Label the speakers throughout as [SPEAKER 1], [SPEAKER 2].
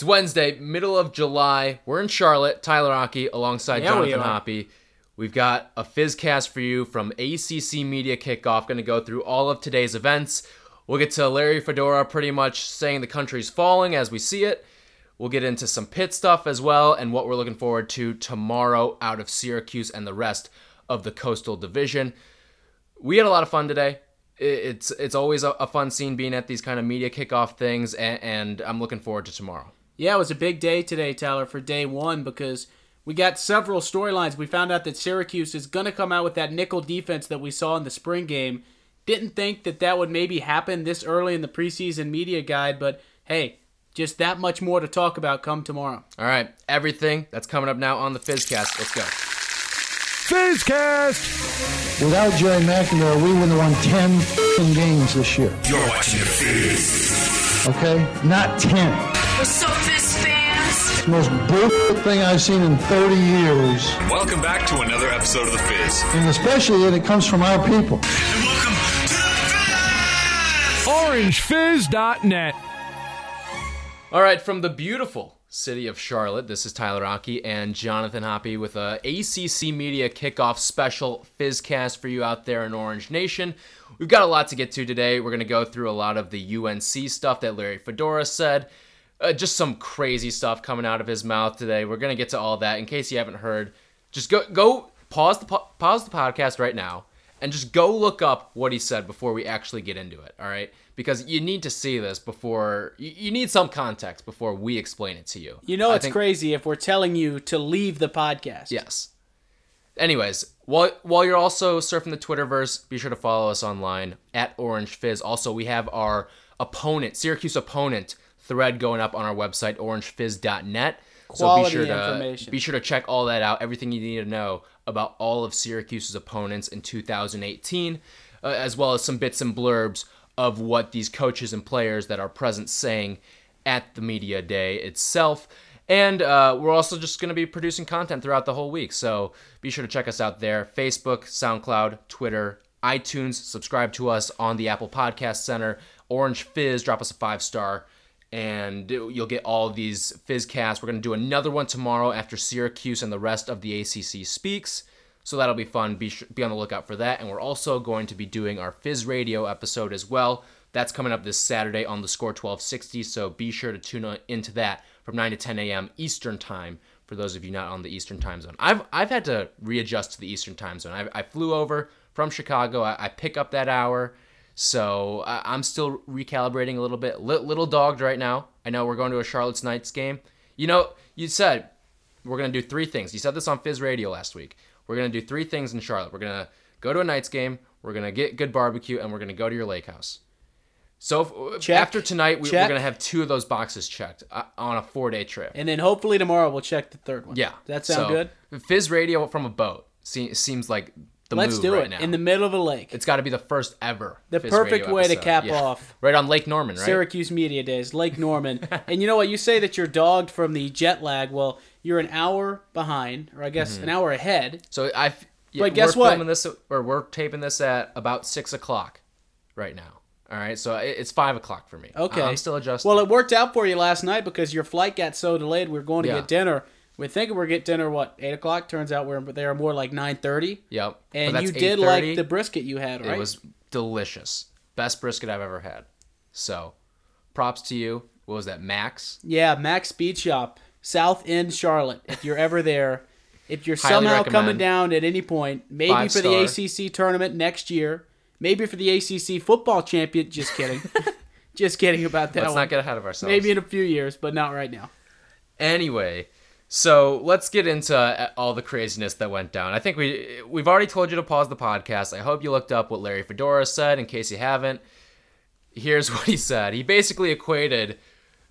[SPEAKER 1] It's Wednesday, middle of July. We're in Charlotte. Tyler Aki alongside
[SPEAKER 2] Yeah, we
[SPEAKER 1] Jonathan
[SPEAKER 2] are.
[SPEAKER 1] Hoppy. We've got a Fizzcast for you from ACC Media Kickoff. Going to go through all of today's events. We'll get to Larry Fedora pretty much saying the country's falling as we see it. We'll get into some pit stuff as well and what we're looking forward to tomorrow out of Syracuse and the rest of the Coastal Division. We had a lot of fun today. It's it's always a, a fun scene being at these kind of media kickoff things, and, and I'm looking forward to tomorrow.
[SPEAKER 2] Yeah, it was a big day today, Tyler, for day one because we got several storylines. We found out that Syracuse is going to come out with that nickel defense that we saw in the spring game. Didn't think that that would maybe happen this early in the preseason media guide, but hey, just that much more to talk about come tomorrow.
[SPEAKER 1] All right, everything that's coming up now on the Fizzcast. Let's go.
[SPEAKER 3] Fizzcast!
[SPEAKER 4] Without Jerry McNamara, we would have won 10 f***ing games this year.
[SPEAKER 5] You're watching the Fizz.
[SPEAKER 4] Okay? Not 10.
[SPEAKER 6] We're so
[SPEAKER 4] most bullshit thing I've seen in 30 years.
[SPEAKER 5] Welcome back to another episode of the Fizz.
[SPEAKER 4] And especially that it comes from our people.
[SPEAKER 5] And welcome to the
[SPEAKER 3] OrangeFizz.net.
[SPEAKER 1] All right, from the beautiful city of Charlotte, this is Tyler Aki and Jonathan Hoppy with a ACC Media kickoff special Fizzcast for you out there in Orange Nation. We've got a lot to get to today. We're going to go through a lot of the UNC stuff that Larry Fedora said. Uh, just some crazy stuff coming out of his mouth today. We're going to get to all that. In case you haven't heard, just go go pause the po- pause the podcast right now and just go look up what he said before we actually get into it. All right, because you need to see this before you, you need some context before we explain it to you.
[SPEAKER 2] You know
[SPEAKER 1] I
[SPEAKER 2] it's
[SPEAKER 1] think-
[SPEAKER 2] crazy if we're telling you to leave the podcast.
[SPEAKER 1] Yes. Anyways, while while you're also surfing the Twitterverse, be sure to follow us online at Orange Fizz. Also, we have our opponent, Syracuse opponent thread going up on our website, orangefizz.net. so be sure to
[SPEAKER 2] information.
[SPEAKER 1] be sure to check all that out. Everything you need to know about all of Syracuse's opponents in 2018, uh, as well as some bits and blurbs of what these coaches and players that are present saying at the media day itself. And uh, we're also just going to be producing content throughout the whole week. So be sure to check us out there Facebook, SoundCloud, Twitter, iTunes. Subscribe to us on the Apple Podcast Center. Orange Fizz, drop us a five star, and you'll get all these Fizzcasts. We're going to do another one tomorrow after Syracuse and the rest of the ACC speaks. So that'll be fun. Be, sh- be on the lookout for that. And we're also going to be doing our Fizz Radio episode as well. That's coming up this Saturday on the Score 1260. So be sure to tune into that from 9 to 10 a.m. Eastern Time for those of you not on the Eastern Time Zone. I've, I've had to readjust to the Eastern Time Zone. I, I flew over from Chicago. I, I pick up that hour. So I, I'm still recalibrating a little bit. Li- little dogged right now. I know we're going to a Charlotte's Knights game. You know, you said we're going to do three things. You said this on Fizz Radio last week. We're going to do three things in Charlotte. We're going to go to a Knights game. We're going to get good barbecue, and we're going to go to your lake house. So if, after tonight, we, we're going to have two of those boxes checked uh, on a four day trip.
[SPEAKER 2] And then hopefully tomorrow we'll check the third one.
[SPEAKER 1] yeah.
[SPEAKER 2] Does that sound
[SPEAKER 1] So,
[SPEAKER 2] good?
[SPEAKER 1] Fizz Radio from a boat se- seems like the
[SPEAKER 2] Let's do
[SPEAKER 1] right
[SPEAKER 2] it
[SPEAKER 1] now.
[SPEAKER 2] in the middle of a lake.
[SPEAKER 1] it's got to be the first ever.
[SPEAKER 2] The
[SPEAKER 1] Fizz
[SPEAKER 2] perfect way to cap
[SPEAKER 1] Yeah.
[SPEAKER 2] off
[SPEAKER 1] Right on Lake Norman, right?
[SPEAKER 2] Syracuse Media Days, Lake Norman. and you know what? You say that you're dogged from the jet lag. Well, you're an hour behind, or I guess
[SPEAKER 1] Mm-hmm.
[SPEAKER 2] an hour ahead.
[SPEAKER 1] So I. Yeah,
[SPEAKER 2] But guess
[SPEAKER 1] we're
[SPEAKER 2] what?
[SPEAKER 1] This, or we're taping this at about six o'clock, right now. All right, so it's five o'clock for me.
[SPEAKER 2] Okay.
[SPEAKER 1] I'm still adjusting.
[SPEAKER 2] Well, it worked out for you last night because your flight got so delayed. We were going to
[SPEAKER 1] Yeah.
[SPEAKER 2] get dinner. We think we're get dinner what eight o'clock. Turns out we're there more like nine thirty.
[SPEAKER 1] yep.
[SPEAKER 2] And you did like the brisket you had, right?
[SPEAKER 1] It was delicious. Best brisket I've ever had. So, props to you. What was that, Max?
[SPEAKER 2] Yeah, Mac's Speed Shop, South End, Charlotte. If you're ever there, if you're somehow coming down at any point, maybe
[SPEAKER 1] Five
[SPEAKER 2] for the
[SPEAKER 1] star.
[SPEAKER 2] ACC tournament next year, maybe for the ACC football champion. Just kidding. just kidding about that
[SPEAKER 1] Let's
[SPEAKER 2] one.
[SPEAKER 1] not get ahead of ourselves.
[SPEAKER 2] maybe in a few years, but not right now.
[SPEAKER 1] Anyway, so let's get into uh, all the craziness that went down. I think we we've already told you to pause the podcast. I hope you looked up what Larry Fedora said. In case you haven't, here's what he said. He basically equated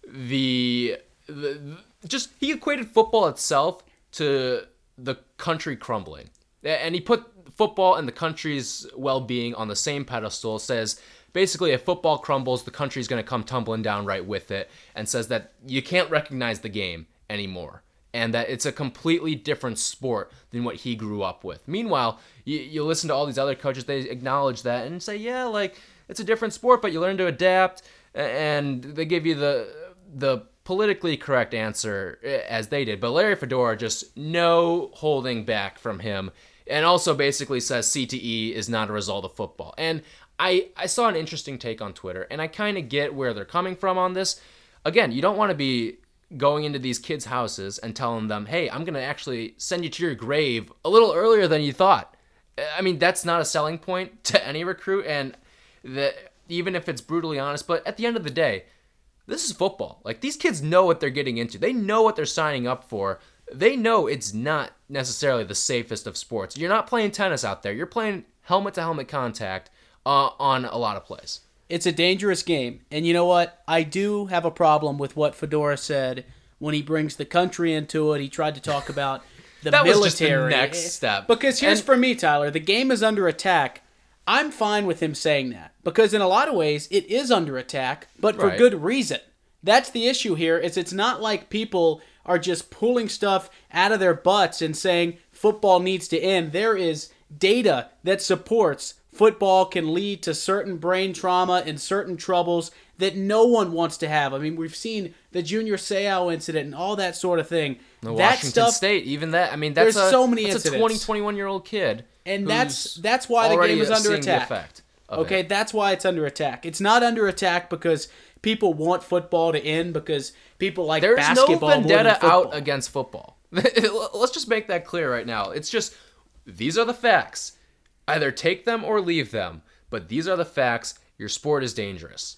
[SPEAKER 1] the, the just he equated football itself to the country crumbling, and he put football and the country's well-being on the same pedestal. Says basically, if football crumbles, the country's going to come tumbling down right with it, and says that you can't recognize the game anymore. And that it's a completely different sport than what he grew up with. Meanwhile, you, you listen to all these other coaches, they acknowledge that and say, yeah, like it's a different sport, but you learn to adapt, and they give you the the politically correct answer as they did, but Larry Fedora just no holding back from him, and also basically says CTE is not a result of football. And I I saw an interesting take on Twitter, and I kind of get where they're coming from on this. Again, you don't want to be going into these kids' houses and telling them, "Hey, I'm gonna actually send you to your grave a little earlier than you thought." I mean, that's not a selling point to any recruit, and even if it's brutally honest, but at the end of the day, this is football. Like these kids know what they're getting into. They know what they're signing up for. They know it's not necessarily the safest of sports. You're not playing tennis out there. You're playing helmet to helmet contact uh, on a lot of plays.
[SPEAKER 2] It's a dangerous game. And you know what? I do have a problem with what Fedora said when he brings the country into it. He tried to talk about the
[SPEAKER 1] That was
[SPEAKER 2] military.
[SPEAKER 1] just the next step.
[SPEAKER 2] Because here's
[SPEAKER 1] And-
[SPEAKER 2] for me, Tyler, the game is under attack. I'm fine with him saying that because in a lot of ways it is under attack, but for
[SPEAKER 1] Right.
[SPEAKER 2] good reason. That's the issue here is it's not like people are just pulling stuff out of their butts and saying football needs to end. There is data that supports football can lead to certain brain trauma and certain troubles that no one wants to have. I mean, we've seen the Junior Seau incident and all that sort of thing.
[SPEAKER 1] The
[SPEAKER 2] that
[SPEAKER 1] Washington
[SPEAKER 2] stuff
[SPEAKER 1] State, even that. I mean, that's
[SPEAKER 2] There's
[SPEAKER 1] a,
[SPEAKER 2] so many
[SPEAKER 1] that's a 20, 21 year old kid,
[SPEAKER 2] and that's that's why the game is under attack. Okay,
[SPEAKER 1] it.
[SPEAKER 2] that's why it's under attack. It's not under attack because people want football to end because people like
[SPEAKER 1] There's no
[SPEAKER 2] basketball more than
[SPEAKER 1] vendetta out against football. Let's just make that clear right now. It's just these are the facts. Either take them or leave them. But these are the facts. Your sport is dangerous.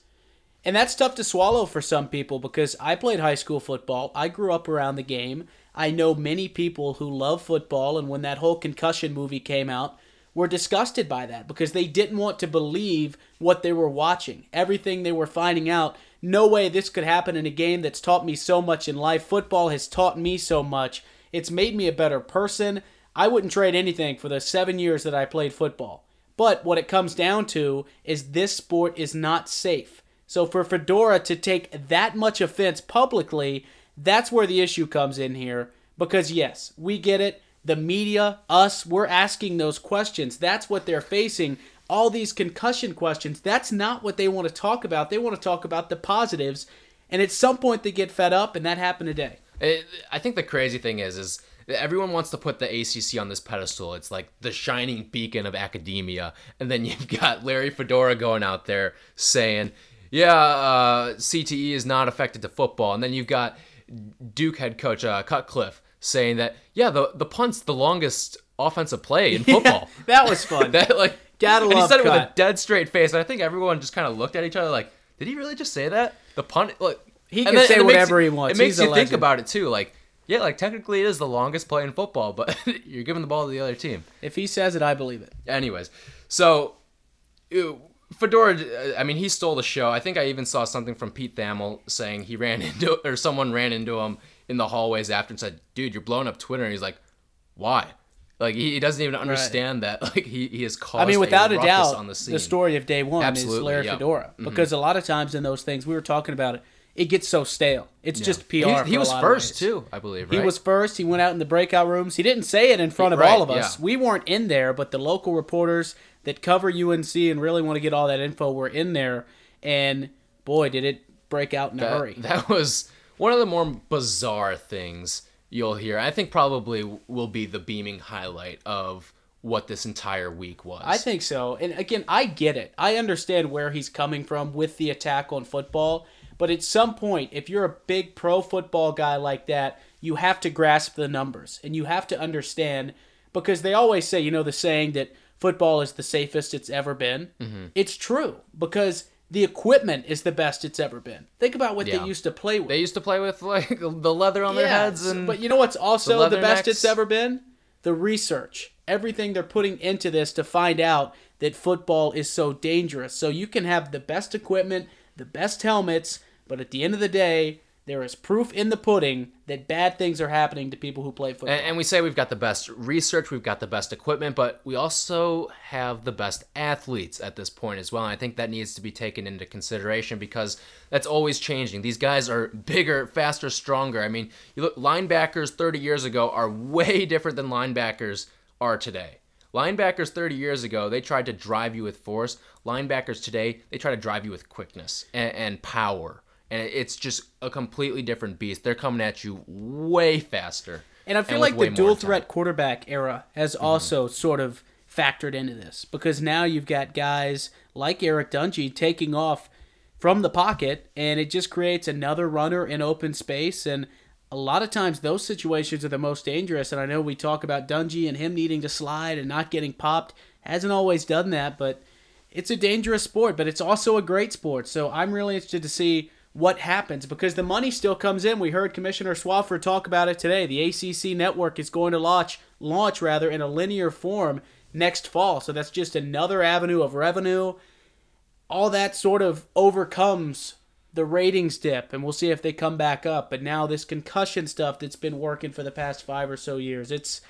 [SPEAKER 2] And that's tough to swallow for some people because I played high school football. I grew up around the game. I know many people who love football, and when that whole concussion movie came out, were disgusted by that because they didn't want to believe what they were watching. Everything they were finding out. No way this could happen in a game that's taught me so much in life. Football has taught me so much. It's made me a better person. I wouldn't trade anything for the seven years that I played football. But what it comes down to is this sport is not safe. So for Fedora to take that much offense publicly, that's where the issue comes in here. Because yes, we get it. The media, us, we're asking those questions. That's what they're facing. All these concussion questions, that's not what they want to talk about. They want to talk about the positives. And at some point they get fed up, and that happened today.
[SPEAKER 1] I think the crazy thing is, is everyone wants to put the ACC on this pedestal. It's like the shining beacon of academia, and then you've got Larry Fedora going out there saying, "Yeah, uh, CTE is not affected to football," and then you've got Duke head coach uh, Cutcliffe saying that, "Yeah, the the punt's the longest offensive play in football."
[SPEAKER 2] That was fun.
[SPEAKER 1] that like
[SPEAKER 2] Gotta
[SPEAKER 1] and he
[SPEAKER 2] love
[SPEAKER 1] said it with a dead straight face. And I think everyone just kind of looked at each other like, "Did he really just say that?" The punt, like
[SPEAKER 2] He can say
[SPEAKER 1] and it makes
[SPEAKER 2] whatever he wants.
[SPEAKER 1] It makes
[SPEAKER 2] He's
[SPEAKER 1] you think about it too. Like, yeah, like technically it is the longest play in football, but you're giving the ball to the other team.
[SPEAKER 2] if he says it, I believe it.
[SPEAKER 1] Anyways, so ew, Fedora, uh, I mean, he stole the show. I think I even saw something from Pete Thamel saying he ran into, or someone ran into him in the hallways after and said, "Dude, you're blowing up Twitter." And he's like, "Why?" Like he, doesn't even understand that. Like he, he has caused.
[SPEAKER 2] I mean, without a,
[SPEAKER 1] ruckus
[SPEAKER 2] doubt,
[SPEAKER 1] on the,
[SPEAKER 2] the, story of day one is
[SPEAKER 1] Absolutely,
[SPEAKER 2] Larry
[SPEAKER 1] yeah.
[SPEAKER 2] Fedora. Because a lot of times in those things, we were talking about it, it gets so stale. It's just PR.
[SPEAKER 1] He, he was first too, I believe.
[SPEAKER 2] He was first. He went out in the breakout rooms. He didn't say it in front of
[SPEAKER 1] Right,
[SPEAKER 2] all of us.
[SPEAKER 1] yeah.
[SPEAKER 2] We weren't in there, but the local reporters that cover UNC and really want to get all that info were in there. And boy, did it break out in a hurry.
[SPEAKER 1] that was one of the more bizarre things you'll hear. I think probably will be the beaming highlight of what this entire week was.
[SPEAKER 2] I think so. And again, I get it. I understand where he's coming from with the attack on football. But at some point, if you're a big pro football guy like that, you have to grasp the numbers and you have to understand because they always say, you know, the saying that football is the safest it's ever been.
[SPEAKER 1] Mm-hmm.
[SPEAKER 2] It's true because the equipment is the best it's ever been. Think about what
[SPEAKER 1] Yeah.
[SPEAKER 2] they used to play with.
[SPEAKER 1] They used to play with like the leather on their heads, and
[SPEAKER 2] but you know what's also the,
[SPEAKER 1] leather
[SPEAKER 2] best
[SPEAKER 1] necks.
[SPEAKER 2] it's ever been? The research. Everything they're putting into this to find out that football is so dangerous. So you can have the best equipment, the best helmets, but at the end of the day, there is proof in the pudding that bad things are happening to people who play football.
[SPEAKER 1] and, and we say we've got the best research, we've got the best equipment, but we also have the best athletes at this point as well. And I think that needs to be taken into consideration because that's always changing. These guys are bigger, faster, stronger. I mean, you look linebackers 30 years ago are way different than linebackers are today. Linebackers 30 years ago, they tried to drive you with force. Linebackers today, they try to drive you with quickness and, and power and it's just a completely different beast. They're coming at you way faster.
[SPEAKER 2] And I feel
[SPEAKER 1] with
[SPEAKER 2] like the dual
[SPEAKER 1] time. Mm-hmm.
[SPEAKER 2] threat quarterback era has also sort of factored into this because now you've got guys like Eric Dungey taking off from the pocket, and it just creates another runner in open space. And a lot of times those situations are the most dangerous. And I know we talk about Dungey and him needing to slide and not getting popped. Hasn't always done that, but it's a dangerous sport, but it's also a great sport. So I'm really interested to see what happens because the money still comes in. We heard Commissioner Swofford talk about it today. The ACC network is going to launch launch rather in a linear form next fall. So that's just another avenue of revenue. All that sort of overcomes the ratings dip and we'll see if they come back up. But now this concussion stuff that's been working for the past 5 or so years. It's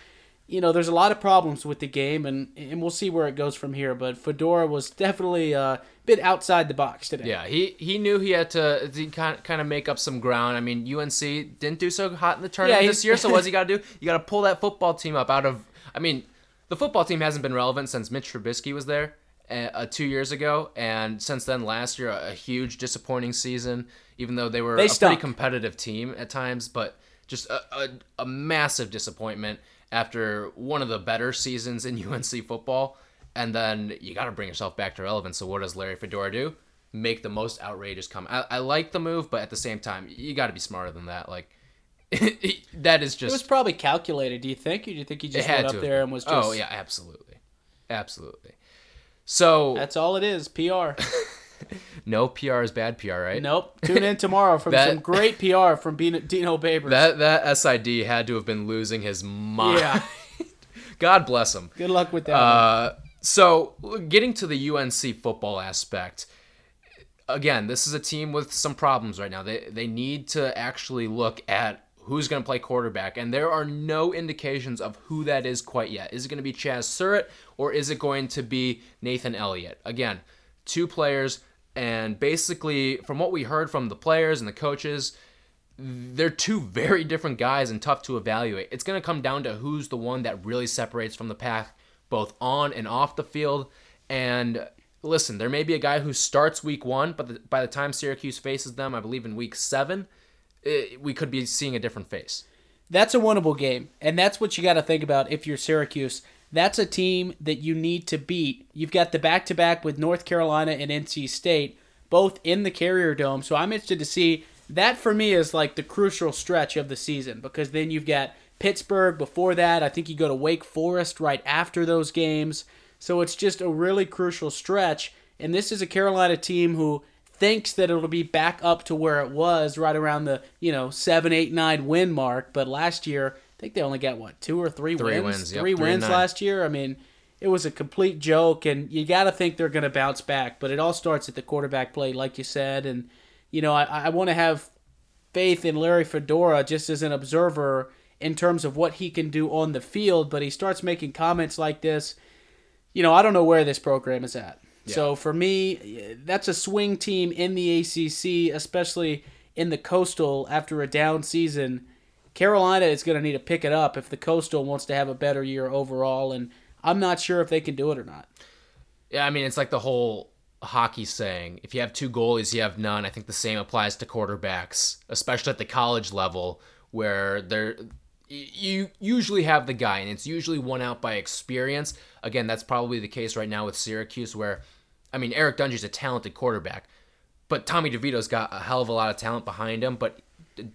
[SPEAKER 2] you know, there's a lot of problems with the game, and and we'll see where it goes from here. But Fedora was definitely uh, a bit outside the box today.
[SPEAKER 1] Yeah, he he knew he had to, to kind of, kind of make up some ground. I mean, UNC didn't do so hot in the tournament
[SPEAKER 2] Yeah,
[SPEAKER 1] this year, so what's he got to do? You got to pull that football team up out of. I mean, the football team hasn't been relevant since Mitch Trubisky was there uh, uh, two years ago, and since then, last year a, a huge disappointing season. Even though they were
[SPEAKER 2] They
[SPEAKER 1] a
[SPEAKER 2] stunk.
[SPEAKER 1] pretty competitive team at times, but just a, a, a massive disappointment after one of the better seasons in UNC football. And then you got to bring yourself back to relevance. So what does Larry Fedora do? Make the most outrageous comment. I, I like the move, but at the same time, you got to be smarter than that. Like that is just.
[SPEAKER 2] It was probably calculated. Do you think? Or do you think he just
[SPEAKER 1] had
[SPEAKER 2] went up there and was just?
[SPEAKER 1] Oh yeah, absolutely, absolutely. So
[SPEAKER 2] That's all it is. PR.
[SPEAKER 1] no PR is bad PR, right?
[SPEAKER 2] nope. Tune in tomorrow
[SPEAKER 1] for
[SPEAKER 2] some great PR from Dino Babers.
[SPEAKER 1] That that SID had to have been losing his mind.
[SPEAKER 2] yeah.
[SPEAKER 1] God bless him.
[SPEAKER 2] Good luck with that.
[SPEAKER 1] Uh, so getting to the UNC football aspect, again, this is a team with some problems right now. They they need to actually look at who's going to play quarterback, and there are no indications of who that is quite yet. Is it going to be Chaz Surratt or is it going to be Nathan Elliott? Again, two players, and basically from what we heard from the players and the coaches, they're two very different guys and tough to evaluate. It's going to come down to who's the one that really separates from the pack, both on and off the field. And listen, there may be a guy who starts week one, but the, by the time Syracuse faces them, I believe in week seven, it, we could be seeing a different face.
[SPEAKER 2] that's a winnable game, and that's what you got to think about if you're Syracuse. That's a team that you need to beat. You've got the back to back with North Carolina and NC State, both in the Carrier Dome. So I'm interested to see that for me is like the crucial stretch of the season because then you've got Pittsburgh before that. I think you go to Wake Forest right after those games. So it's just a really crucial stretch. And this is a Carolina team who thinks that it'll be back up to where it was right around the, you know, seven, eight, nine win mark. But last year, think they only got what, two or three,
[SPEAKER 1] Three
[SPEAKER 2] wins?
[SPEAKER 1] wins, yep,
[SPEAKER 2] three
[SPEAKER 1] three
[SPEAKER 2] wins last year. I mean, it was a complete joke, and you got to think they're going to bounce back. But it all starts at the quarterback play, like you said. And, you know, I, I want to have faith in Larry Fedora just as an observer in terms of what he can do on the field, but he starts making comments like this. You know, I don't know where this program is at. So for me, that's a swing team in the ACC, especially in the Coastal after a down season. Carolina is going to need to pick it up if the Coastal wants to have a better year overall, and I'm not sure if they can do it or not.
[SPEAKER 1] Yeah, I mean, it's like the whole hockey saying if you have two goalies, you have none. I think the same applies to quarterbacks, especially at the college level where they're. You usually have the guy, and it's usually won out by experience. Again, that's probably the case right now with Syracuse, where, I mean, Eric Dungey's a talented quarterback, but Tommy DeVito's got a hell of a lot of talent behind him. But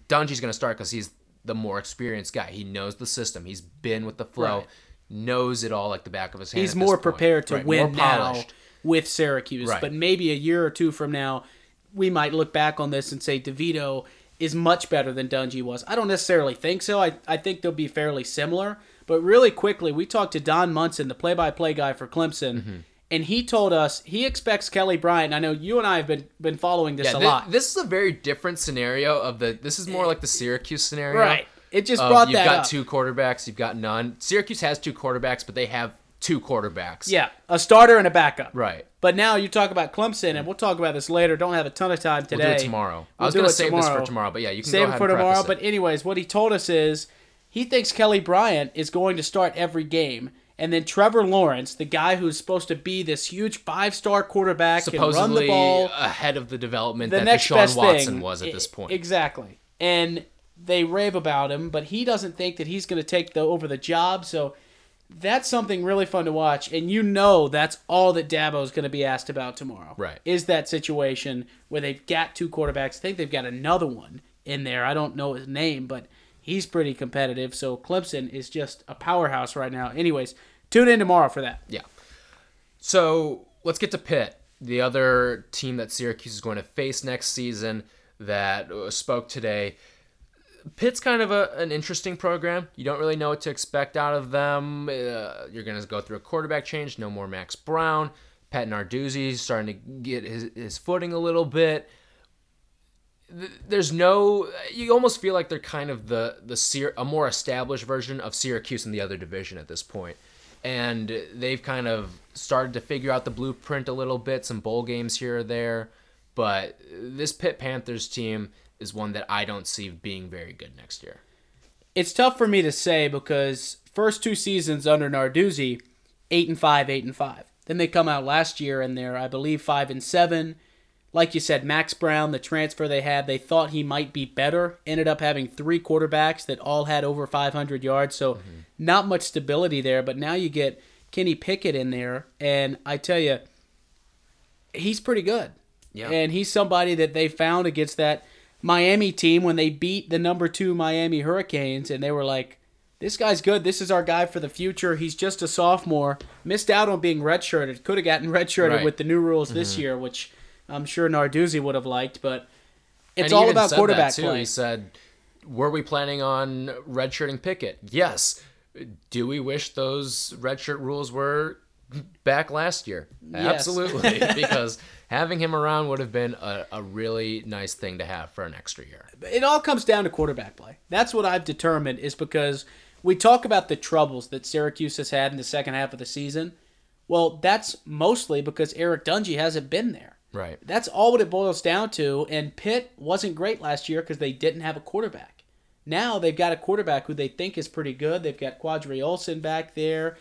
[SPEAKER 1] Dungey's going to start because he's the more experienced guy. He knows the system. He's been with the flow,
[SPEAKER 2] Right.
[SPEAKER 1] knows it all like the back of his hand.
[SPEAKER 2] He's more prepared to
[SPEAKER 1] Right,
[SPEAKER 2] win now with Syracuse.
[SPEAKER 1] Right.
[SPEAKER 2] But maybe a year or two from now, we might look back on this and say DeVito is much better than Dungey was. I don't necessarily think so. I, I think they'll be fairly similar. But really quickly, we talked to Don Munson, the play by play guy for Clemson,
[SPEAKER 1] Mm-hmm.
[SPEAKER 2] And he told us he expects Kelly Bryant. I know you and I have been, been following this
[SPEAKER 1] Yeah,
[SPEAKER 2] a lot.
[SPEAKER 1] This is a very different scenario of the. This is more eh, like the Syracuse scenario.
[SPEAKER 2] Right. It just brought
[SPEAKER 1] you've
[SPEAKER 2] that
[SPEAKER 1] got
[SPEAKER 2] up.
[SPEAKER 1] two quarterbacks. You've got none. Syracuse has two quarterbacks, but they have two quarterbacks.
[SPEAKER 2] Yeah, a starter and a backup.
[SPEAKER 1] Right.
[SPEAKER 2] But now you talk about Clemson, and we'll talk about this later. Don't have a ton of time today.
[SPEAKER 1] We'll do it tomorrow. I
[SPEAKER 2] We'll
[SPEAKER 1] was gonna
[SPEAKER 2] it
[SPEAKER 1] save this for tomorrow, but yeah, you can
[SPEAKER 2] save it for tomorrow.
[SPEAKER 1] preface
[SPEAKER 2] But anyways, what he told us is he thinks Kelly Bryant is going to start every game, And then Trevor Lawrence, the guy who's supposed to be this huge five-star quarterback, can run the
[SPEAKER 1] Supposedly
[SPEAKER 2] ball,
[SPEAKER 1] ahead of the development
[SPEAKER 2] the
[SPEAKER 1] that
[SPEAKER 2] next
[SPEAKER 1] Deshaun
[SPEAKER 2] best
[SPEAKER 1] Watson
[SPEAKER 2] thing.
[SPEAKER 1] was at this point.
[SPEAKER 2] Exactly. And they rave about him, but he doesn't think that he's going to take the over the job. So that's something really fun to watch. And you know that's all that Dabo is going to be asked about tomorrow.
[SPEAKER 1] Right.
[SPEAKER 2] Is that situation where they've got two quarterbacks. I think they've got another one in there. I don't know his name, but he's pretty competitive. So Clemson is just a powerhouse right now. Anyways, tune in tomorrow for that.
[SPEAKER 1] Yeah. So let's get to Pitt, the other team that Syracuse is going to face next season that uh, spoke today. Pitt's kind of a, an interesting program. You don't really know what to expect out of them. Uh, you're going to go through a quarterback change. No more Max Browne. Pat Narduzzi starting to get his, his footing a little bit. Th- There's no. You almost feel like they're kind of the the Syr- a more established version of Syracuse in the other division at this point, and they've kind of started to figure out the blueprint a little bit. Some bowl games here or there, but this Pitt Panthers team is one that I don't see being very good next year.
[SPEAKER 2] it's tough for me to say because first two seasons under Narduzzi, eight and five, eight and five. Then they come out last year and they're, I believe, five and seven. Like you said, Max Browne, the transfer they had, they thought he might be better. Ended up having three quarterbacks that all had over 500 yards, so mm-hmm. not much stability there. But now you get Kenny Pickett in there, and I tell you, he's pretty good.
[SPEAKER 1] Yeah.
[SPEAKER 2] And he's somebody that they found against that Miami team when they beat the number two Miami Hurricanes, and they were like, this guy's good. This is our guy for the future. He's just a sophomore. Missed out on being redshirted. Could have gotten redshirted
[SPEAKER 1] Right.
[SPEAKER 2] with the new rules this mm-hmm. year, which I'm sure Narduzzi would have liked. But it's all about quarterback
[SPEAKER 1] too.
[SPEAKER 2] play.
[SPEAKER 1] He said, "Were we planning on redshirting Pickett? Yes. Do we wish those redshirt rules were back last year?
[SPEAKER 2] Yes.
[SPEAKER 1] Absolutely, because having him around would have been a, a really nice thing to have for an extra year.
[SPEAKER 2] it all comes down to quarterback play. That's what I've determined is because we talk about the troubles that Syracuse has had in the second half of the season. Well, that's mostly because Eric Dungey hasn't been there.
[SPEAKER 1] Right.
[SPEAKER 2] That's all what it boils down to. And Pitt wasn't great last year because they didn't have a quarterback. Now they've got a quarterback who they think is pretty good. They've got Qadree Ollison back there.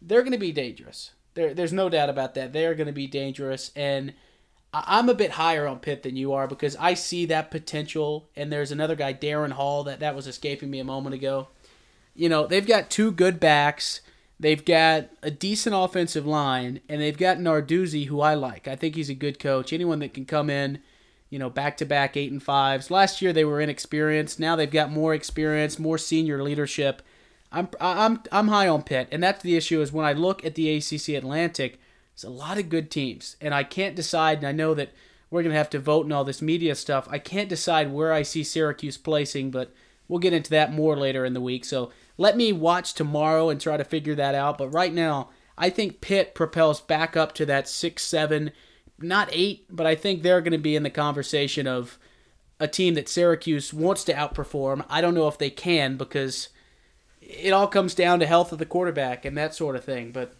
[SPEAKER 2] They're going to be dangerous. There, there's no doubt about that. They're going to be dangerous. And I'm a bit higher on Pitt than you are because I see that potential. And there's another guy, Darrin Hall, that that was escaping me a moment ago. You know, they've got two good backs. They've got a decent offensive line, and they've got Narduzzi, who I like. I think he's a good coach. Anyone that can come in, you know, back to back eight and fives. Last year they were inexperienced. Now they've got more experience, more senior leadership. I'm I'm I'm high on Pitt, and that's the issue. Is when I look at the ACC Atlantic, there's a lot of good teams, and I can't decide. And I know that we're gonna have to vote and all this media stuff. I can't decide where I see Syracuse placing, but we'll get into that more later in the week. So let me watch tomorrow and try to figure that out. But right now, I think Pitt propels back up to that six, seven, not eight, but I think they're going to be in the conversation of a team that Syracuse wants to outperform. I don't know if they can because it all comes down to health of the quarterback and that sort of thing. But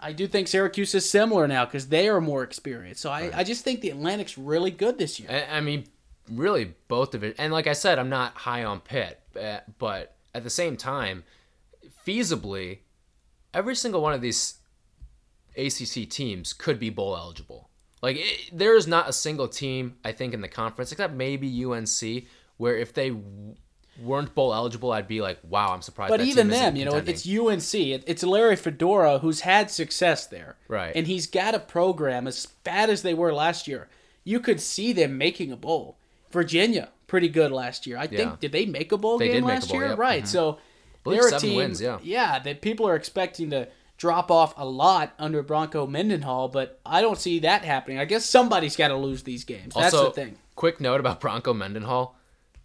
[SPEAKER 2] I do think Syracuse is similar now because they are more experienced. So I, I just think the Atlantic's really good this year.
[SPEAKER 1] I, I mean, really, both of it. And like I said, I'm not high on Pitt, uh, but at the same time, feasibly, every single one of these ACC teams could be bowl eligible. Like it, there is not a single team I think in the conference except maybe UNC where if they w- weren't bowl eligible, I'd be like, wow, I'm surprised.
[SPEAKER 2] But
[SPEAKER 1] that
[SPEAKER 2] even them, you know, it's UNC. It- It's Larry Fedora who's had success there.
[SPEAKER 1] Right.
[SPEAKER 2] And he's got a program as bad as they were last year. You could see them making a bowl. Virginia, pretty good last year. I
[SPEAKER 1] Yeah.
[SPEAKER 2] think did they make a bowl
[SPEAKER 1] They
[SPEAKER 2] game
[SPEAKER 1] did make a
[SPEAKER 2] last
[SPEAKER 1] bowl,
[SPEAKER 2] year?
[SPEAKER 1] yep.
[SPEAKER 2] Right.
[SPEAKER 1] Mhm.
[SPEAKER 2] So they're a team,
[SPEAKER 1] wins, yeah.
[SPEAKER 2] Yeah, that people are expecting to drop off a lot under Bronco Mendenhall, but I don't see that happening. I guess somebody's got to lose these games. That's
[SPEAKER 1] also,
[SPEAKER 2] the thing.
[SPEAKER 1] Quick note about Bronco Mendenhall.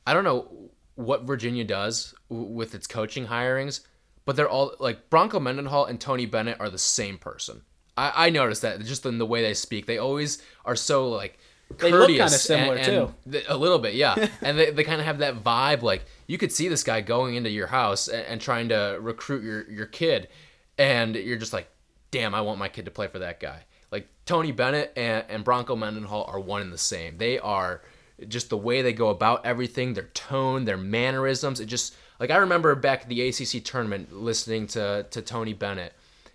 [SPEAKER 1] I don't know what Virginia does with its coaching hirings, but they're all like Bronco Mendenhall and Tony Bennett are the same person. I, I noticed that just in the way they speak. They always are so like
[SPEAKER 2] They look kinda similar,
[SPEAKER 1] and-
[SPEAKER 2] too.
[SPEAKER 1] th- a little bit, yeah. and they, they kind of have that vibe. Like you could see this guy going into your house and, and trying to recruit your your kid, and you're just like, damn, I want my kid to play for that guy. Like Tony Bennett and, and Bronco Mendenhall are one and the same. They are just the way they go about everything, their tone, their mannerisms. It just like I remember back at the ACC tournament listening to to Tony Bennett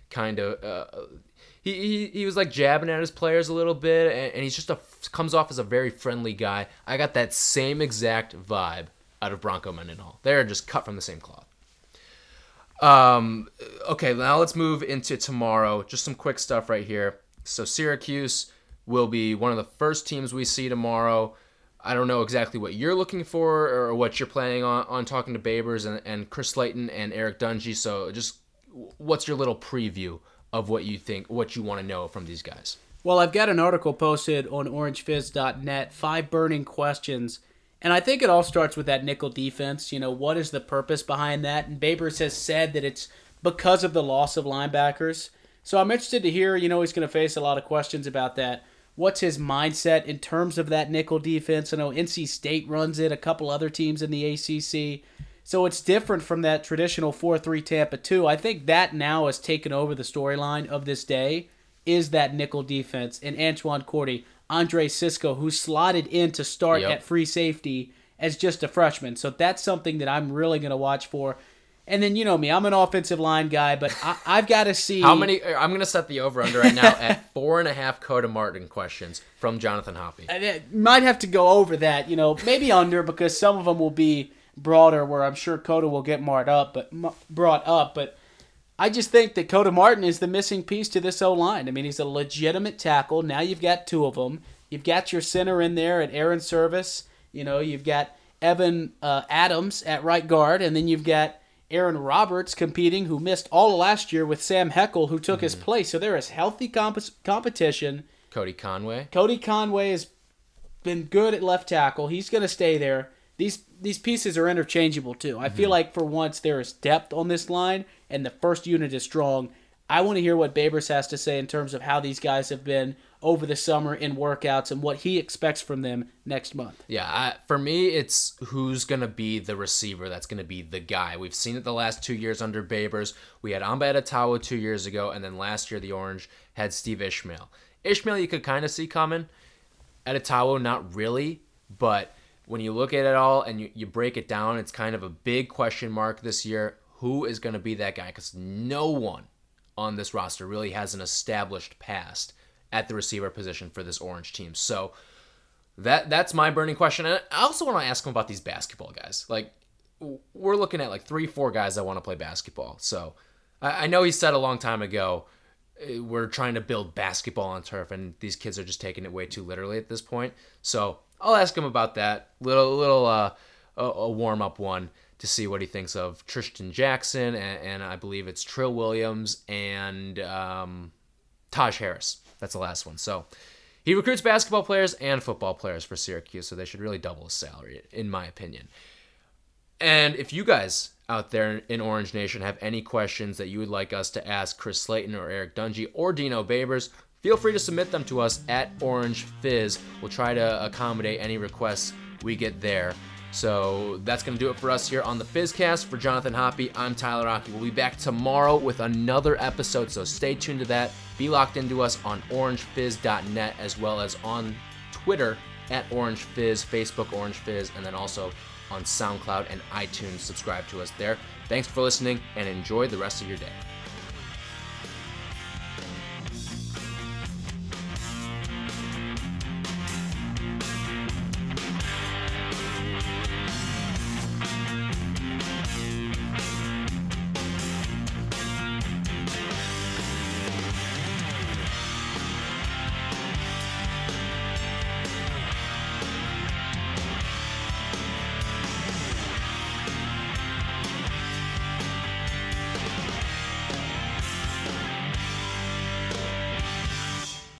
[SPEAKER 1] kind of. Uh, he, he, he was like jabbing at his players a little bit, and, and he's just a comes off as a very friendly guy. I got that same exact vibe out of Bronco Mendenhall. They're just cut from the same cloth. Um, okay, now let's move into tomorrow. Just some quick stuff right here. So Syracuse will be one of the first teams we see tomorrow. I don't know exactly what you're looking for or what you're planning on, on talking to Babers and, and Chris Slayton and Eric Dungey. So just what's your little preview of what you think, what you want to know from these guys?
[SPEAKER 2] Well, I've got an article posted on orangefizz.net, five burning questions. And I think it all starts with that nickel defense. You know, what is the purpose behind that? And Babers has said that it's because of the loss of linebackers. So I'm interested to hear, you know, he's going to face a lot of questions about that. What's his mindset in terms of that nickel defense? I know NC State runs it, a couple other teams in the ACC. So it's different from that traditional 4 3 Tampa 2. I think that now has taken over the storyline of this day is that nickel defense and Antwan Cordy, Andre Cisco, who slotted in to start
[SPEAKER 1] Yep.
[SPEAKER 2] at free safety as just a freshman. So that's something that I'm really going to watch for. And then you know me, I'm an offensive line guy, but I, I've got to see
[SPEAKER 1] How many? I'm going to set the over under right now at four and a half Koda Martin questions from Jonathan Hoppy.
[SPEAKER 2] I might have to go over that, you know, maybe under because some of them will be broader where I'm sure Koda will get marked up, but brought up, but I just think that Koda Martin is the missing piece to this O line. I mean, he's a legitimate tackle. Now you've got two of them. You've got your center in there at Airon Servais. You know, you've got Evan uh, Adams at right guard, and then you've got Aaron Roberts competing, who missed all of last year with Sam Heckel, who took his place. So there is healthy comp- competition.
[SPEAKER 1] Cody Conway.
[SPEAKER 2] Cody Conway has been good at left tackle. He's going to stay there. These these pieces are interchangeable too. I feel mm-hmm. like for once there is depth on this line, and the first unit is strong. I want to hear what Babers has to say in terms of how these guys have been over the summer in workouts and what he expects from them next month.
[SPEAKER 1] Yeah, I, for me, it's who's going to be the receiver that's going to be the guy. We've seen it the last two years under Babers. We had Amba Etta-Tawo two years ago, and then last year the Orange had Steve Ishmael. Ishmael, you could kind of see coming. Etta-Tawo, not really, but when you look at it all and you, you break it down, it's kind of a big question mark this year. Who is going to be that guy? Because no one on this roster really has an established past at the receiver position for this Orange team. So that that's my burning question. And I also want to ask him about these basketball guys. Like we're looking at like three, four guys that want to play basketball. So I, I know he said a long time ago eh, we're trying to build basketball on turf, and these kids are just taking it way too literally at this point. So I'll ask him about that little little uh, a, a warm up one to see what he thinks of Tristan Jackson and, and I believe it's Trill Williams and um, Taj Harris. That's the last one. So he recruits basketball players and football players for Syracuse, so they should really double his salary, in my opinion. And if you guys out there in Orange Nation have any questions that you would like us to ask Chris Slayton or Eric Dungey or Dino Babers, feel free to submit them to us at Orange Fizz. We'll try to accommodate any requests we get there. So that's going to do it for us here on the Fizzcast. For Jonathan Hoppy, I'm Tyler Rocky. We'll be back tomorrow with another episode, so stay tuned to that. Be locked into us on orangefizz.net as well as on Twitter at Orange Fizz, Facebook Orange Fizz, and then also on SoundCloud and iTunes. Subscribe to us there. Thanks for listening and enjoy the rest of your day.